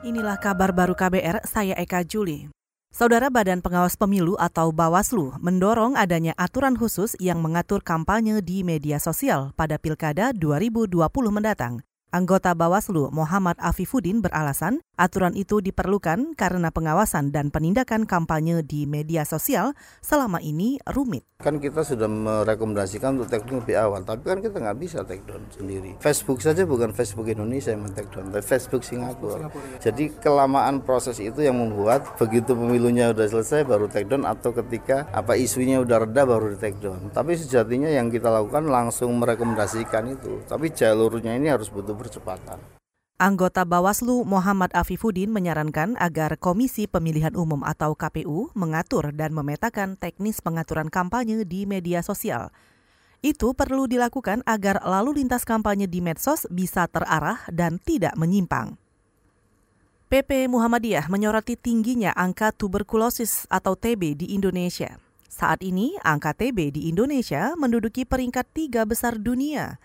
Inilah kabar baru KBR, saya Eka Juli. Saudara Badan Pengawas Pemilu atau Bawaslu mendorong adanya aturan khusus yang mengatur kampanye di media sosial pada Pilkada 2020 mendatang. Anggota Bawaslu Muhammad Afifuddin beralasan aturan itu diperlukan karena pengawasan dan penindakan kampanye di media sosial selama ini rumit. Kan kita sudah merekomendasikan untuk take down lebih awal, tapi kan kita nggak bisa take down sendiri. Facebook saja bukan Facebook Indonesia yang take down, tapi Facebook Singapura. Singapura ya. Jadi kelamaan proses itu yang membuat begitu pemilunya sudah selesai baru take down atau ketika apa isunya udah reda baru di take down. Tapi sejatinya yang kita lakukan langsung merekomendasikan itu, tapi jalurnya ini harus butuh percepatan. Anggota Bawaslu Muhammad Afifuddin menyarankan agar Komisi Pemilihan Umum atau KPU mengatur dan memetakan teknis pengaturan kampanye di media sosial. Itu perlu dilakukan agar lalu lintas kampanye di medsos bisa terarah dan tidak menyimpang. PP Muhammadiyah menyoroti tingginya angka tuberkulosis atau TB di Indonesia. Saat ini, angka TB di Indonesia menduduki peringkat tiga besar dunia –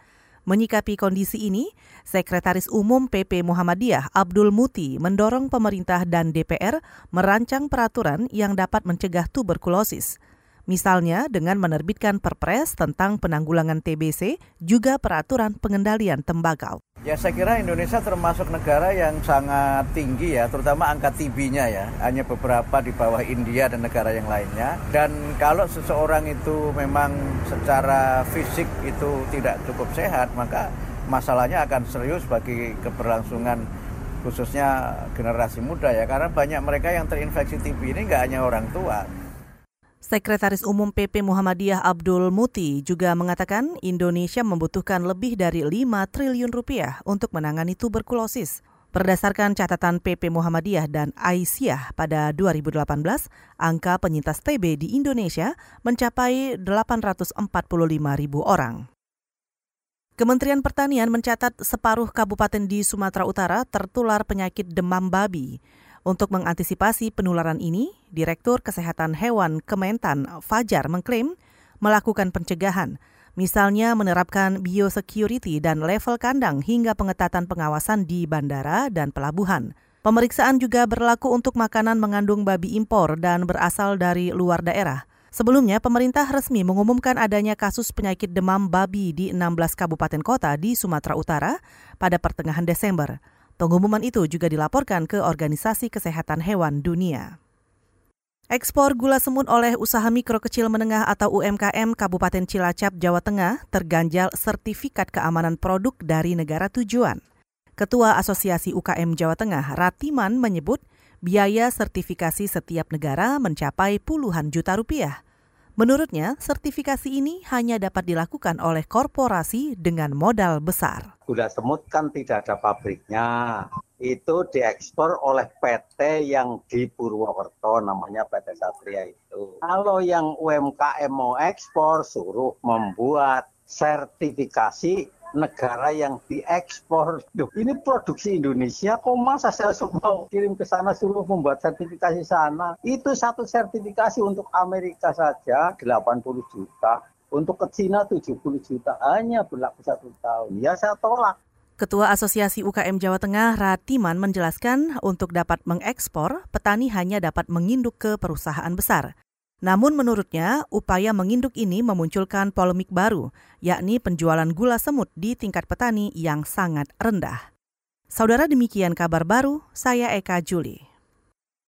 Menyikapi kondisi ini, Sekretaris Umum PP Muhammadiyah Abdul Muti mendorong pemerintah dan DPR merancang peraturan yang dapat mencegah tuberkulosis. Misalnya dengan menerbitkan perpres tentang penanggulangan TBC, juga peraturan pengendalian tembakau. Ya saya kira Indonesia termasuk negara yang sangat tinggi ya, terutama angka TB-nya ya. Hanya beberapa di bawah India dan negara yang lainnya. Dan kalau seseorang itu memang secara fisik itu tidak cukup sehat, maka masalahnya akan serius bagi keberlangsungan khususnya generasi muda ya. Karena banyak mereka yang terinfeksi TB ini nggak hanya orang tua, Sekretaris Umum PP Muhammadiyah Abdul Muti juga mengatakan Indonesia membutuhkan lebih dari 5 triliun rupiah untuk menangani tuberkulosis. Berdasarkan catatan PP Muhammadiyah dan Aisyah pada 2018, angka penyintas TB di Indonesia mencapai 845 ribu orang. Kementerian Pertanian mencatat separuh kabupaten di Sumatera Utara tertular penyakit demam babi. Untuk mengantisipasi penularan ini, Direktur Kesehatan Hewan Kementan Fajar mengklaim melakukan pencegahan, misalnya menerapkan biosecurity dan level kandang hingga pengetatan pengawasan di bandara dan pelabuhan. Pemeriksaan juga berlaku untuk makanan mengandung babi impor dan berasal dari luar daerah. Sebelumnya, pemerintah resmi mengumumkan adanya kasus penyakit demam babi di 16 kabupaten kota di Sumatera Utara pada pertengahan Desember. Pengumuman itu juga dilaporkan ke Organisasi Kesehatan Hewan Dunia. Ekspor gula semut oleh usaha mikro kecil menengah atau UMKM Kabupaten Cilacap, Jawa Tengah terganjal sertifikat keamanan produk dari negara tujuan. Ketua Asosiasi UKM Jawa Tengah, Ratiman, menyebut biaya sertifikasi setiap negara mencapai puluhan juta rupiah. Menurutnya, sertifikasi ini hanya dapat dilakukan oleh korporasi dengan modal besar. Gula semut kan tidak ada pabriknya. Itu diekspor oleh PT yang di Purwokerto, namanya PT Satria itu. Kalau yang UMKM mau ekspor, suruh membuat sertifikasi negara yang diekspor. Duh, ini produksi Indonesia, kok masa saya mau kirim ke sana suruh membuat sertifikasi sana? Itu satu sertifikasi untuk Amerika saja 80 juta. Untuk ke Cina 70 juta hanya berlaku satu tahun. Ya saya tolak. Ketua Asosiasi UKM Jawa Tengah Ratiman menjelaskan untuk dapat mengekspor, petani hanya dapat menginduk ke perusahaan besar. Namun menurutnya, upaya menginduk ini memunculkan polemik baru, yakni penjualan gula semut di tingkat petani yang sangat rendah. Saudara demikian kabar baru, saya Eka Juli.